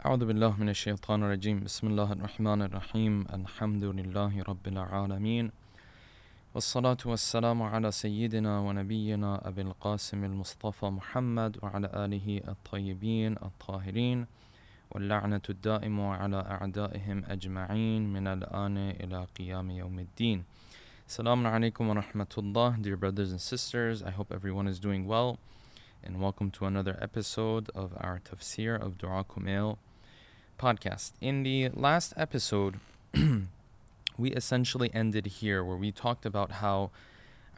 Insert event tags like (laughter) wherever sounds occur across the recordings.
أعوذ بالله من الشيطان الرجيم. بسم الله الرحمن الرحيم. الحمد لله رب العالمين والصلاة والسلام على سيدنا ونبينا أبي القاسم المصطفى محمد وعلى آله الطيبين الطاهرين واللعنة الدائمة على أعدائهم أجمعين من الآن إلى قيام يوم الدين. Assalamu alaikum wa rahmatullah, dear brothers and sisters. I hope everyone is doing well, and welcome to another episode of our tafsir of Dua Kumail. Podcast. In the last episode, (clears throat) we essentially ended here where we talked about how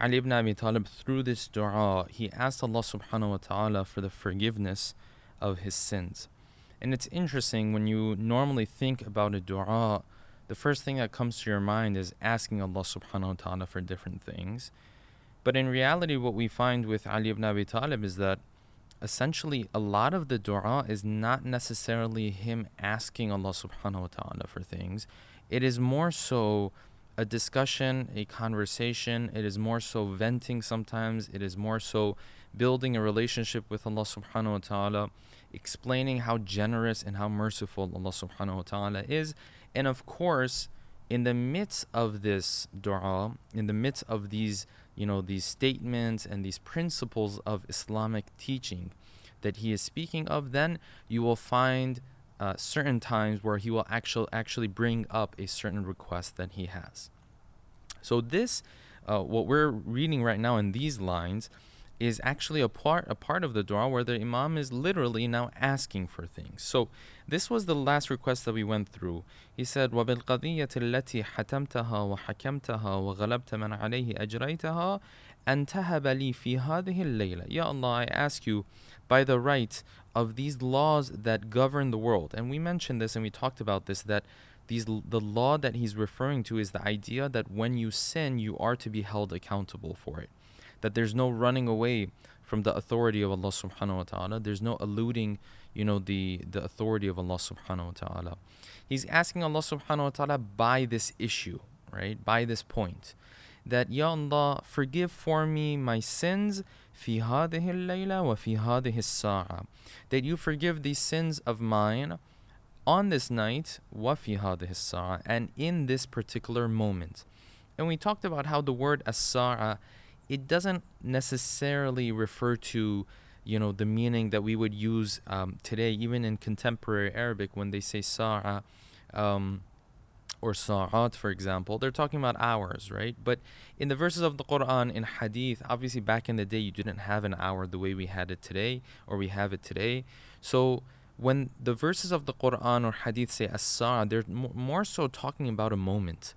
Ali ibn Abi Talib, through this dua, he asked Allah subhanahu wa ta'ala for the forgiveness of his sins. And it's interesting when you normally think about a dua the first thing that comes to your mind is asking Allah subhanahu wa ta'ala for different things. But in reality, what we find with Ali ibn Abi Talib is that essentially a lot of the dua is not necessarily him asking Allah subhanahu wa ta'ala for things. It is more so a discussion, a conversation. It is more so venting sometimes. It is more so building a relationship with Allah subhanahu wa ta'ala, explaining how generous and how merciful Allah subhanahu wa ta'ala is and of course, in the midst of this dua, in the midst of these, you know, these statements and these principles of Islamic teaching that he is speaking of, then you will find uh, certain times where he will actually actually bring up a certain request that he has. So this, uh, what we're reading right now in these lines, is actually a part a part of the dua where the imam is literally now asking for things. So this was the last request that we went through. He said, وَبِالْقَضِيَّةِ الَّتِي حَتَمْتَهَا وَحَكَمْتَهَا وَغَلَبْتَ مَنْ عَلَيْهِ أَجْرَيْتَهَا أَنْ تَهَبَ لِي فِي هَذِهِ اللَّيْلَةِ Ya Allah, I ask you by the right of these laws that govern the world. And we mentioned this and we talked about this that these the law that he's referring to is the idea that when you sin you are to be held accountable for it that there's no running away from the authority of Allah subhanahu wa ta'ala. There's no eluding, you know, the, the authority of Allah subhanahu wa ta'ala. He's asking Allah subhanahu wa ta'ala by this issue, right? By this point. That Ya Allah, forgive for me my sins fi hadhihi layla wa fi sa'a That you forgive these sins of mine on this night wa fi sa'a and in this particular moment. And we talked about how the word as-sa'a it doesn't necessarily refer to you know the meaning that we would use um, today even in contemporary arabic when they say sa'a um, or sa'at for example they're talking about hours right? But in the verses of the quran in hadith obviously back in the day you didn't have an hour the way we had it today or we have it today. So when the verses of the quran or hadith say as-sa'a they're more so talking about a moment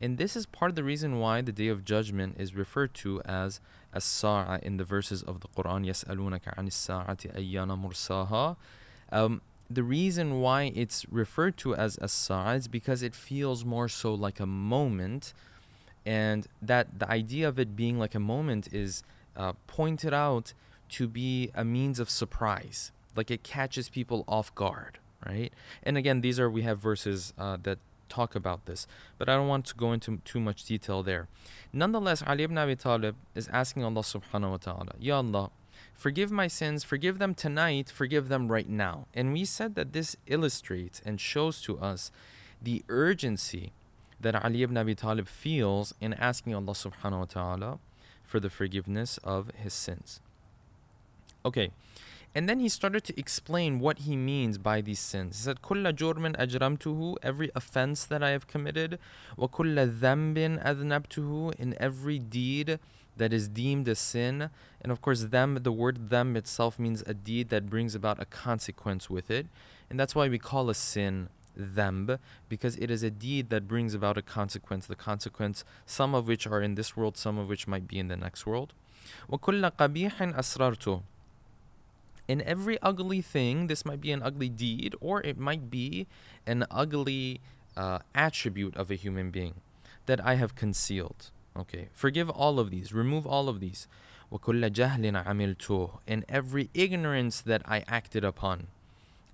and this is part of the reason why the day of judgment is referred to as as-sa'a in the verses of the Quran يسألونك عن الساعة أيان مرساها um, the reason why it's referred to as as-sa'a is because it feels more so like a moment and that the idea of it being like a moment is uh, pointed out to be a means of surprise like it catches people off guard right and again these are we have verses uh, that talk about this, but I don't want to go into too much detail there. Nonetheless, Ali ibn Abi Talib is asking Allah subhanahu wa ta'ala, Ya Allah, forgive my sins, forgive them tonight, forgive them right now. And we said that this illustrates and shows to us the urgency that Ali ibn Abi Talib feels in asking Allah subhanahu wa ta'ala for the forgiveness of his sins. Okay, and then he started to explain what he means by these sins. He said, كُلَّ جُرْمٍ أَجْرَمْتُهُ Every offense that I have committed. وَكُلَّ ذَنْبٍ أَذْنَبْتُهُ In every deed that is deemed a sin. And of course, dhanb, the word dhanb itself means a deed that brings about a consequence with it. And that's why we call a sin dhanb, because it is a deed that brings about a consequence, the consequence, some of which are in this world, some of which might be in the next world. وَكُلَّ قَبِيحٍ أَسْرَرْتُهُ in every ugly thing, this might be an ugly deed or it might be an ugly uh, attribute of a human being that I have concealed. Okay, forgive all of these, remove all of these. وَكُلَّ جَهْلٍ عَمِلْتُهُ In every ignorance that I acted upon.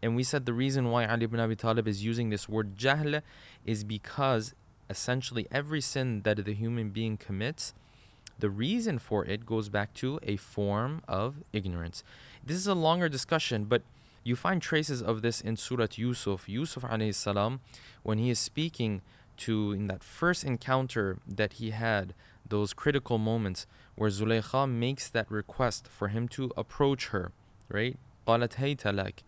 And we said the reason why Ali ibn Abi Talib is using this word jahl is because essentially every sin that the human being commits, the reason for it goes back to a form of ignorance. This is a longer discussion, but You find traces of this in Surah Yusuf. Yusuf alayhi salam, when he is speaking to in that first encounter that he had, those critical moments where Zulaykha makes that request for him to approach her, right? قالت هيت لك.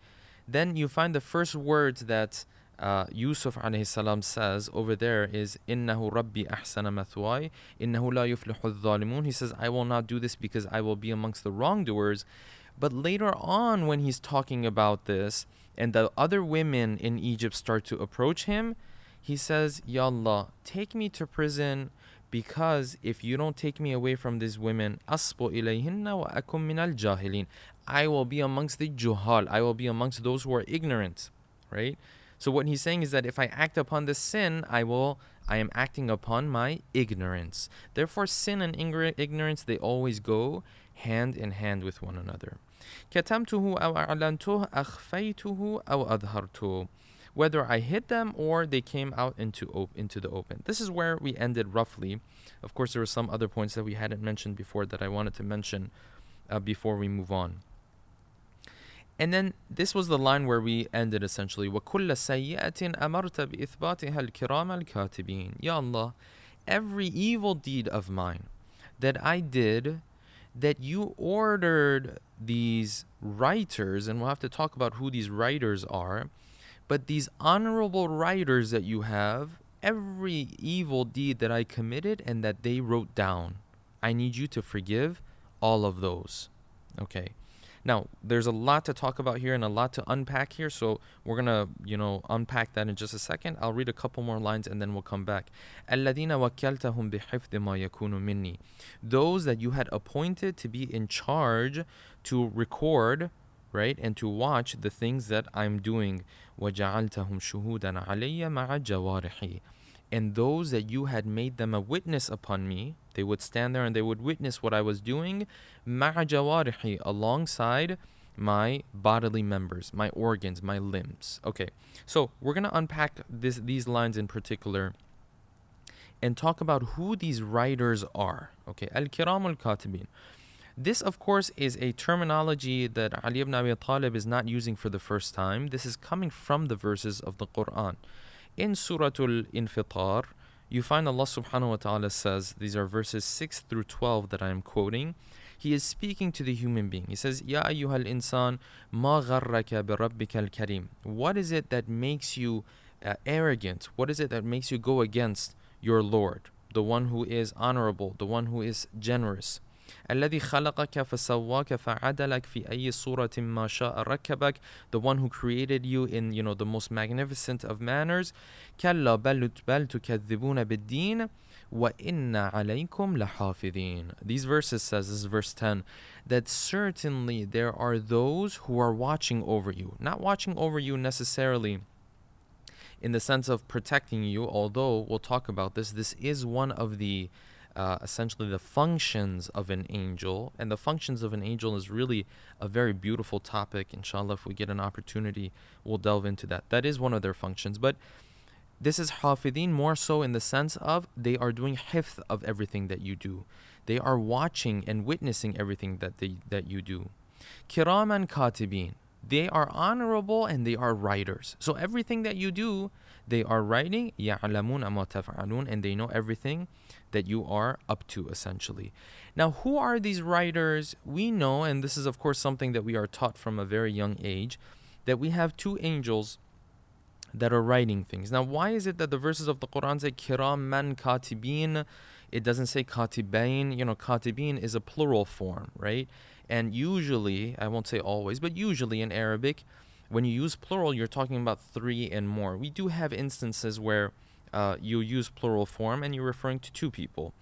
Then you find the first words that uh, Yusuf alayhi salam says over there is innahu rabbi ahsana mathwai innahu la yuflihu dhalimun he says I will not do this because I will be amongst the wrongdoers. But later on when he's talking about this and the other women in Egypt start to approach him he says ya Allah take me to prison because if you don't take me away from these women asbu ilayhinna wa akum minal I will be amongst the juhal. I will be amongst those who are ignorant right? So what he's saying is that if I act upon this sin, I will I am acting upon my ignorance. Therefore sin and ignorance they always go hand in hand with one another. كتمته أو أعلنته أخفيته أو أظهرته whether I hid them or they came out into op- into the open. This is where we ended roughly. Of course, there were some other points that we hadn't mentioned before that I wanted to mention uh, before we move on. And then this was the line where we ended essentially. وَكُلَّ سَيِّئَةٍ أَمَرْتَ بِإِثْبَاتِهَا الْكِرَامَ الْكَاتِبِينَ Ya Allah, every evil deed of mine that I did, that you ordered these writers, and we'll have to talk about who these writers are, but these honorable writers that you have, every evil deed that I committed and that they wrote down, I need you to forgive all of those. Okay. Now, there's a lot to talk about here and a lot to unpack here, so we're going to, you know, unpack that in just a second. I'll read a couple more lines and then we'll come back. الَّذِينَ وَكَّلْتَهُمْ بِحِفْظِ مَا يَكُونُ مِنِّي Those that you had appointed to be in charge to record, right, and to watch the things that I'm doing. وَجَعَلْتَهُمْ شُهُودًا عَلَيَّ مَعَ جَوَارِحِي and those that you had made them a witness upon me, they would stand there and they would witness what I was doing, مَعَ alongside my bodily members, my organs, my limbs. Okay, so we're gonna unpack this these lines in particular and talk about who these writers are. Okay, al-kiram al-katibin. This, of course, is a terminology that Ali ibn Abi Talib is not using for the first time. This is coming from the verses of the Quran. In Surah Al-Infitar, you find Allah subhanahu wa ta'ala says, these are verses 6 through 12 that I am quoting. He is speaking to the human being. He says, Ya ayyuhal insan, ma gharraka bi rabbika karim What is it that makes you uh, arrogant? What is it that makes you go against your Lord? The one who is honorable, the one who is generous. الذي خلقك فسواك فعدلك في أي صورة ما شاء ركبك the one who created you in you know the most magnificent of manners كلا بل بل تكذبون بالدين وإن عليكم لحافظين These verses says, this is verse 10, that certainly there are those who are watching over you. Not watching over you necessarily in the sense of protecting you, although we'll talk about this. This is one of the uh, essentially the functions of an angel. And the functions of an angel is really a very beautiful topic. Inshallah, if we get an opportunity, we'll delve into that. That is one of their functions. But this is hafidin more so in the sense of they are doing hifth of everything that you do. They are watching and witnessing everything that they that you do. Kiram and katibin. They are honorable and they are writers. So everything that you do, they are writing يَعْلَمُونَ مَا تَفْعَلُونَ and they know everything that you are up to essentially. Now, who are these writers? We know, and this is of course something that we are taught from a very young age, that we have two angels that are writing things. Now, why is it that the verses of the Quran say kiraman katibin? It doesn't say katibain. You know, katibin is a plural form, right? And usually, I won't say always, but usually in Arabic, when you use plural, you're talking about three and more. We do have instances where uh, you use plural form and you're referring to two people.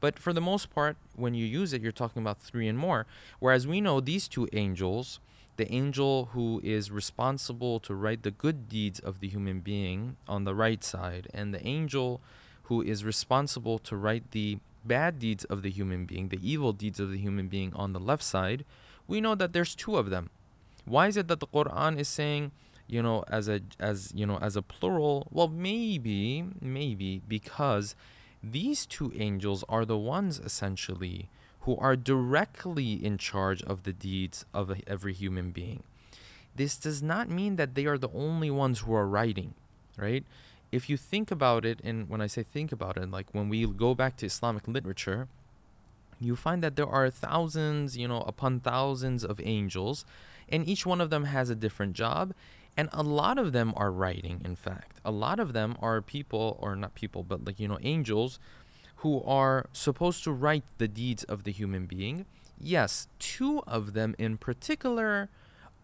But for the most part, when you use it, you're talking about three and more. Whereas we know these two angels, the angel who is responsible to write the good deeds of the human being on the right side, and the angel who is responsible to write the bad deeds of the human being, the evil deeds of the human being on the left side, we know that there's two of them. Why is it that the Quran is saying, you know, as a as you know, as a plural? Well, maybe, maybe because these two angels are the ones essentially who are directly in charge of the deeds of every human being. this does not mean that they are the only ones who are writing, right? If you think about it, and when I say think about it, like when we go back to Islamic literature, you find that there are thousands, you know, upon thousands of angels, and each one of them has a different job. And a lot of them are writing, in fact. A lot of them are people, or not people, but like, you know, angels who are supposed to write the deeds of the human being. Yes, two of them in particular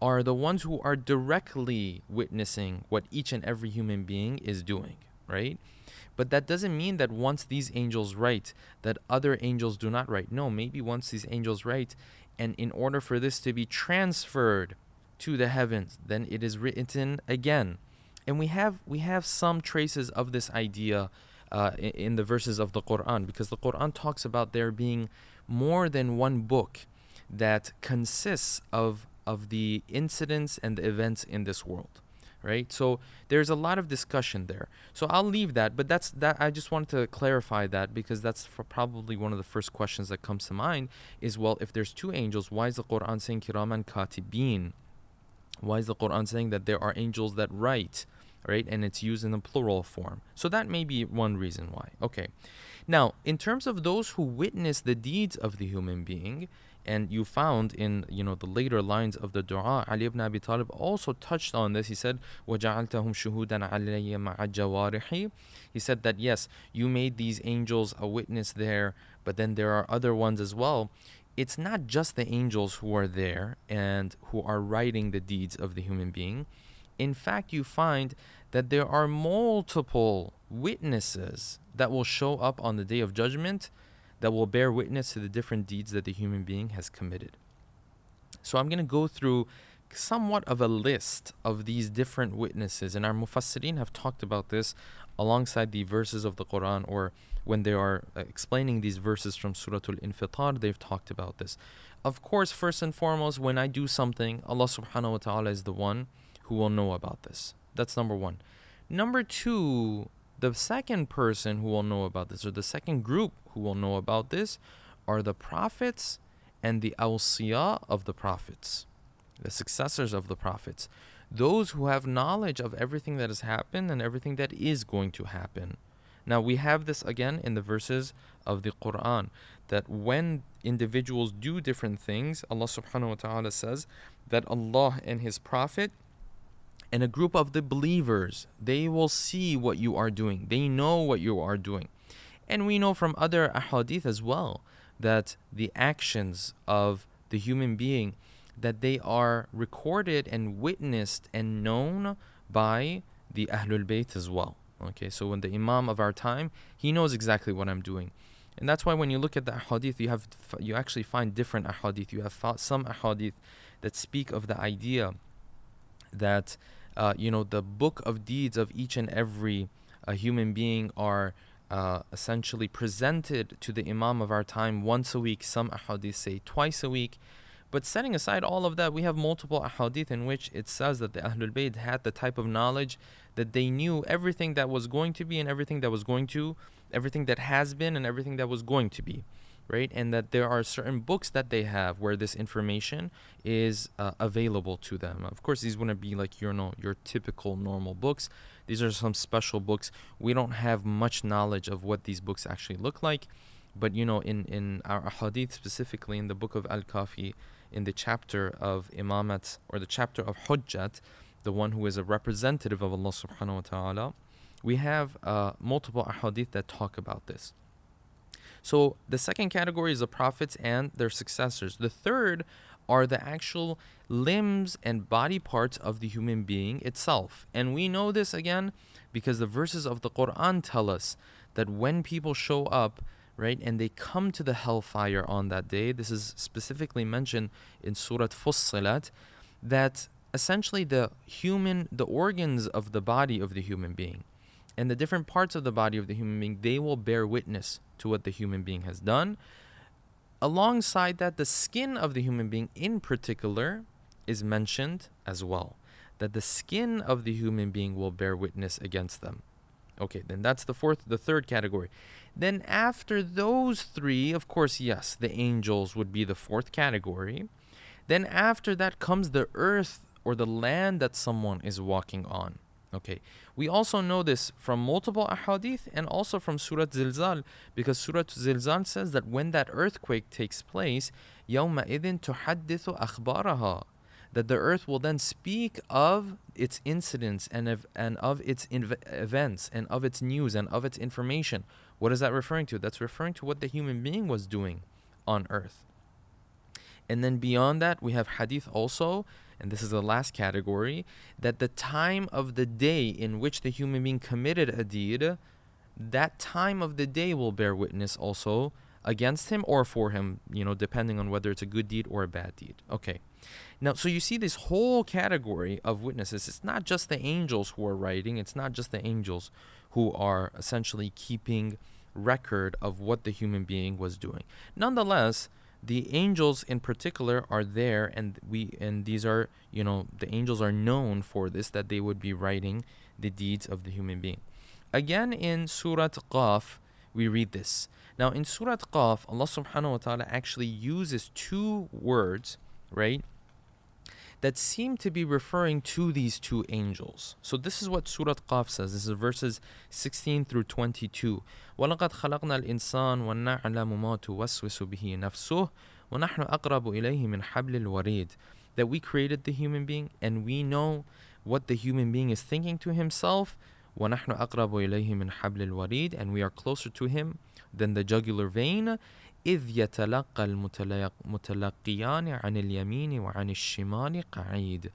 are the ones who are directly witnessing what each and every human being is doing, right? But that doesn't mean that once these angels write, that other angels do not write. No, maybe once these angels write, and in order for this to be transferred to the heavens, then it is written again. And we have we have some traces of this idea uh, in, in the verses of the Quran, because the Quran talks about there being more than one book that consists of of the incidents and the events in this world right? So there's a lot of discussion there. So i'll leave that but that's that i just wanted to clarify that because that's probably one of the first questions that comes to mind is well if there's two angels why is the quran saying kiraman katibin? Why is the quran saying that there are angels that write right? And it's used in the plural form. So that may be one reason why. Okay. Now in terms of those who witness the deeds of the human being and you found in you know the later lines of the dua Ali ibn Abi Talib also touched on this he said وَجَعَلْتَهُمْ شُهُودًا عَلَيَّ مَعَ جَوَارِحِ he said that yes you made these angels a witness there but then there are other ones as well it's not just the angels who are there and who are writing the deeds of the human being in fact you find that there are multiple witnesses that will show up on the day of judgment that will bear witness to the different deeds that the human being has committed. So I'm going to go through somewhat of a list of these different witnesses, and our mufassirin have talked about this alongside the verses of the Quran or when they are uh, explaining these verses from Surah Al-Infitar, they've talked about this. Of course, first and foremost, when I do something, Allah subhanahu wa ta'ala is the one who will know about this. That's number one. Number two, the second person who will know about this, or the second group who will know about this, are the prophets and the awsiya of the prophets, the successors of the prophets, those who have knowledge of everything that has happened and everything that is going to happen. Now, we have this again in the verses of the Quran that when individuals do different things, Allah subhanahu wa ta'ala says that Allah and His Prophet and a group of the believers, they will see what you are doing. They know what you are doing. And we know from other ahadith as well that the actions of the human being that they are recorded and witnessed and known by the Ahlul Bayt as well. Okay, so when the Imam of our time, he knows exactly what I'm doing. And that's why when you look at the ahadith, you have you actually find different ahadith. You have some ahadith that speak of the idea that uh, you know the book of deeds of each and every uh, human being are uh, essentially presented to the Imam of our time once a week. Some ahadith say twice a week. But setting aside all of that, we have multiple ahadith in which it says that the Ahlul Bayt had the type of knowledge that they knew everything that was going to be and everything that was going to, everything that has been and everything that was going to be right? And that there are certain books that they have where this information is uh, available to them. Of course, these wouldn't be like your know your typical normal books. These are some special books. We don't have much knowledge of what these books actually look like, but you know, in in our hadith specifically in the book of Al Kafi, in the chapter of Imamat or the chapter of Hujjat, the one who is a representative of Allah Subhanahu wa Taala, we have uh, multiple ahadith that talk about this. So the second category is the prophets and their successors. The third are the actual limbs and body parts of the human being itself. And we know this again because the verses of the Quran tell us that when people show up, right, and they come to the hellfire on that day, this is specifically mentioned in Surah Fussilat, that essentially the human, the organs of the body of the human being, and the different parts of the body of the human being, they will bear witness to what the human being has done. Alongside that, the skin of the human being in particular is mentioned as well. That the skin of the human being will bear witness against them. Okay, then that's the fourth, the third category. Then after those three, of course, yes, the angels would be the fourth category. Then after that comes the earth or the land that someone is walking on. Okay. We also know this from multiple ahadith and also from Surah Zilzal because Surah Zilzal says that when that earthquake takes place, يَوْمَئِذٍ تُحَدِّثُ أَخْبَارَهَا that the earth will then speak of its incidents and of, and of its inv- events and of its news and of its information. What is that referring to? That's referring to what the human being was doing on earth. And then beyond that, we have hadith also, and this is the last category, that the time of the day in which the human being committed a deed, that time of the day will bear witness also against him or for him, you know, depending on whether it's a good deed or a bad deed. Okay. Now, so you see this whole category of witnesses. It's not just the angels who are writing, it's not just the angels who are essentially keeping record of what the human being was doing. Nonetheless, the angels in particular are there and we and these are, you know, the angels are known for this that they would be writing the deeds of the human being. Again in Surah Qaf, we read this. Now in Surah Qaf, Allah subhanahu wa ta'ala actually uses two words, right? that seem to be referring to these two angels. So this is what Surah Qaf says. This is verses 16 through 22. وَلَقَدْ خَلَقْنَا الْإِنسَانَ وَنَعْلَمُ مَا تُوَسْوِسُ بِهِ نَفْسُهُ وَنَحْنُ أَقْرَبُ إِلَيْهِ مِنْ حَبْلِ الْوَرِيدِ That we created the human being and we know what the human being is thinking to himself وَنَحْنُ أَقْرَبُ إِلَيْهِ مِنْ حَبْلِ الْوَرِيدِ And we are closer to him than the jugular vein إذ يتلقى المتلقيان عن اليمين وعن الشمال قعيد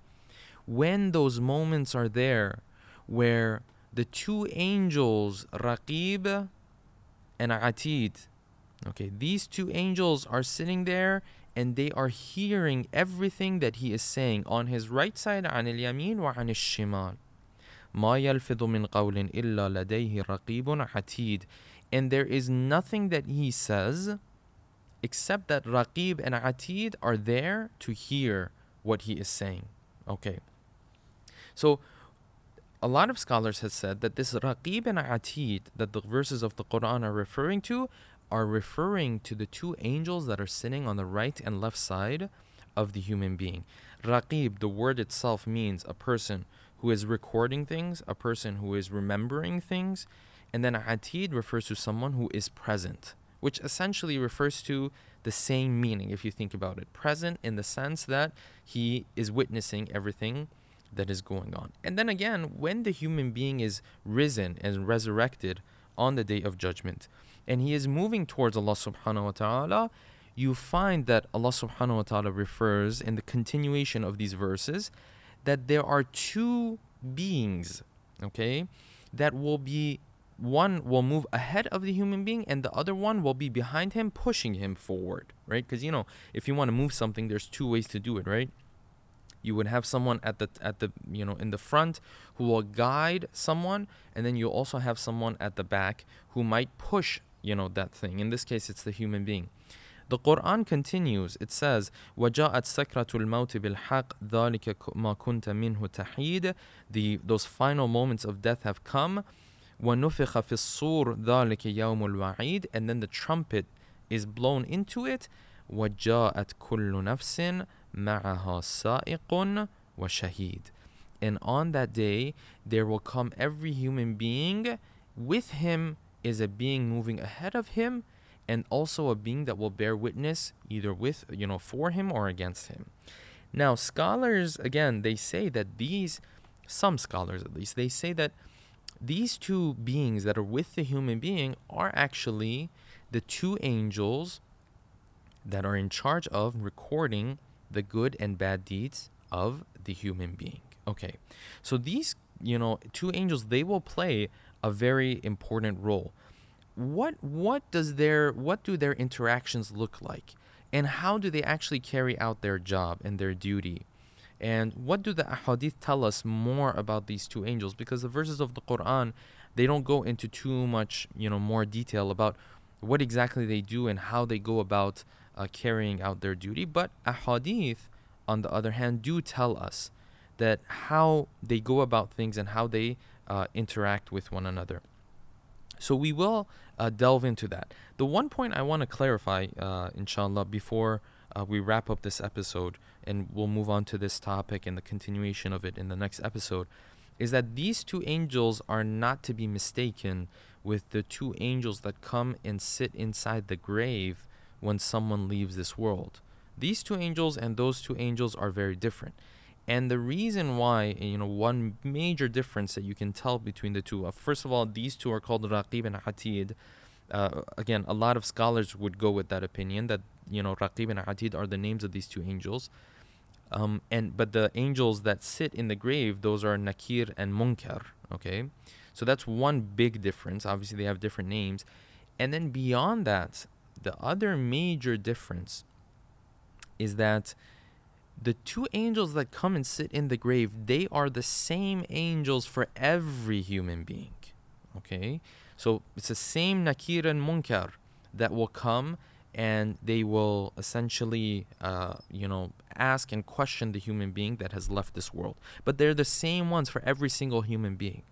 when those moments are there where the two angels Raqib and Atid okay these two angels are sitting there and they are hearing everything that he is saying on his right side عن اليمين وعن الشمال ما يلفظ من قول إلا لديه رقيب عتيد and there is nothing that he says except that Raqib and Atid are there to hear what he is saying. Okay. So a lot of scholars have said that this Raqib and Atid that the verses of the Quran are referring to are referring to the two angels that are sitting on the right and left side of the human being. Raqib, the word itself means a person who is recording things, a person who is remembering things, and then Atid refers to someone who is present which essentially refers to the same meaning if you think about it. Present in the sense that he is witnessing everything that is going on. And then again, when the human being is risen and resurrected on the day of judgment, and he is moving towards Allah subhanahu wa ta'ala, you find that Allah subhanahu wa ta'ala refers in the continuation of these verses that there are two beings, okay, that will be one will move ahead of the human being and the other one will be behind him pushing him forward right because you know if you want to move something there's two ways to do it right you would have someone at the at the you know in the front who will guide someone and then you'll also have someone at the back who might push you know that thing in this case it's the human being the Quran continues it says وَجَاءَتْ سَكْرَةُ الْمَوْتِ بِالْحَقِّ ذَلِكَ مَا كُنْتَ مِنْهُ تَحِيدٌ the those final moments of death have come وَنُفِخَ فِي الصُّورِ ذَلِكَ يَوْمُ الْوَعِيدِ And then the trumpet is blown into it وَجَاءَتْ كُلُّ نَفْسٍ مَعَهَا سَائِقٌ وَشَهِيدٌ And on that day there will come every human being with him is a being moving ahead of him and also a being that will bear witness either with you know for him or against him now scholars again they say that these some scholars at least they say that these two beings that are with the human being are actually the two angels that are in charge of recording the good and bad deeds of the human being. Okay. So these, you know, two angels they will play a very important role. What what does their what do their interactions look like? And how do they actually carry out their job and their duty? And what do the ahadith tell us more about these two angels? Because the verses of the Quran, they don't go into too much, you know, more detail about what exactly they do and how they go about uh, carrying out their duty. But ahadith, on the other hand, do tell us that how they go about things and how they uh, interact with one another. So we will uh, delve into that. The one point I want to clarify, uh, inshallah, before uh, we wrap up this episode and we'll move on to this topic and the continuation of it in the next episode is that these two angels are not to be mistaken with the two angels that come and sit inside the grave when someone leaves this world. These two angels and those two angels are very different. And the reason why, you know, one major difference that you can tell between the two, uh, first of all, these two are called Raqib and Atid. Uh, again, a lot of scholars would go with that opinion that, you know, Raqib and Atid are the names of these two angels. Um, and but the angels that sit in the grave, those are Nakir and Munkar. Okay, so that's one big difference. Obviously, they have different names, and then beyond that, the other major difference is that the two angels that come and sit in the grave, they are the same angels for every human being. Okay? So it's the same Nakir and Munkar that will come and they will essentially, uh, you know, ask and question the human being that has left this world. But they're the same ones for every single human being.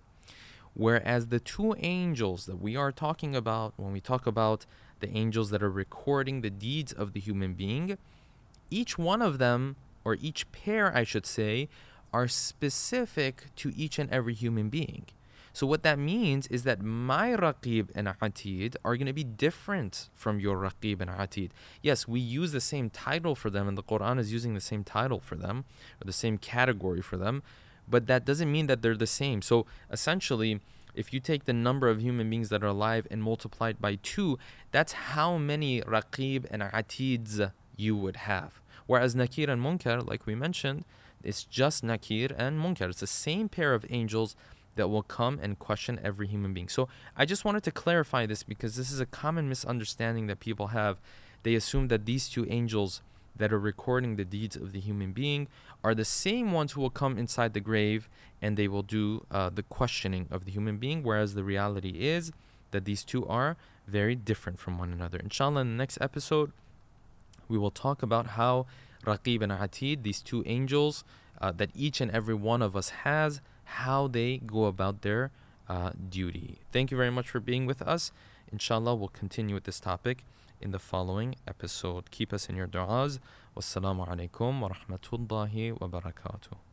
Whereas the two angels that we are talking about, when we talk about the angels that are recording the deeds of the human being, each one of them, or each pair, I should say, are specific to each and every human being. So what that means is that my Raqib and Atid are going to be different from your Raqib and Atid. Yes, we use the same title for them, and the Quran is using the same title for them, or the same category for them, but that doesn't mean that they're the same. So essentially, if you take the number of human beings that are alive and multiply it by two, that's how many Raqib and Atids you would have. Whereas Nakir and Munkar, like we mentioned, it's just Nakir and Munkar. It's the same pair of angels that will come and question every human being. So I just wanted to clarify this because this is a common misunderstanding that people have. They assume that these two angels that are recording the deeds of the human being are the same ones who will come inside the grave and they will do uh, the questioning of the human being, whereas the reality is that these two are very different from one another. Inshallah, in the next episode, we will talk about how Raqib and Atid, these two angels uh, that each and every one of us has, how they go about their uh, duty. Thank you very much for being with us. Inshallah, we'll continue with this topic in the following episode. Keep us in your du'as. Wassalamu alaikum wa rahmatullahi wa barakatuh.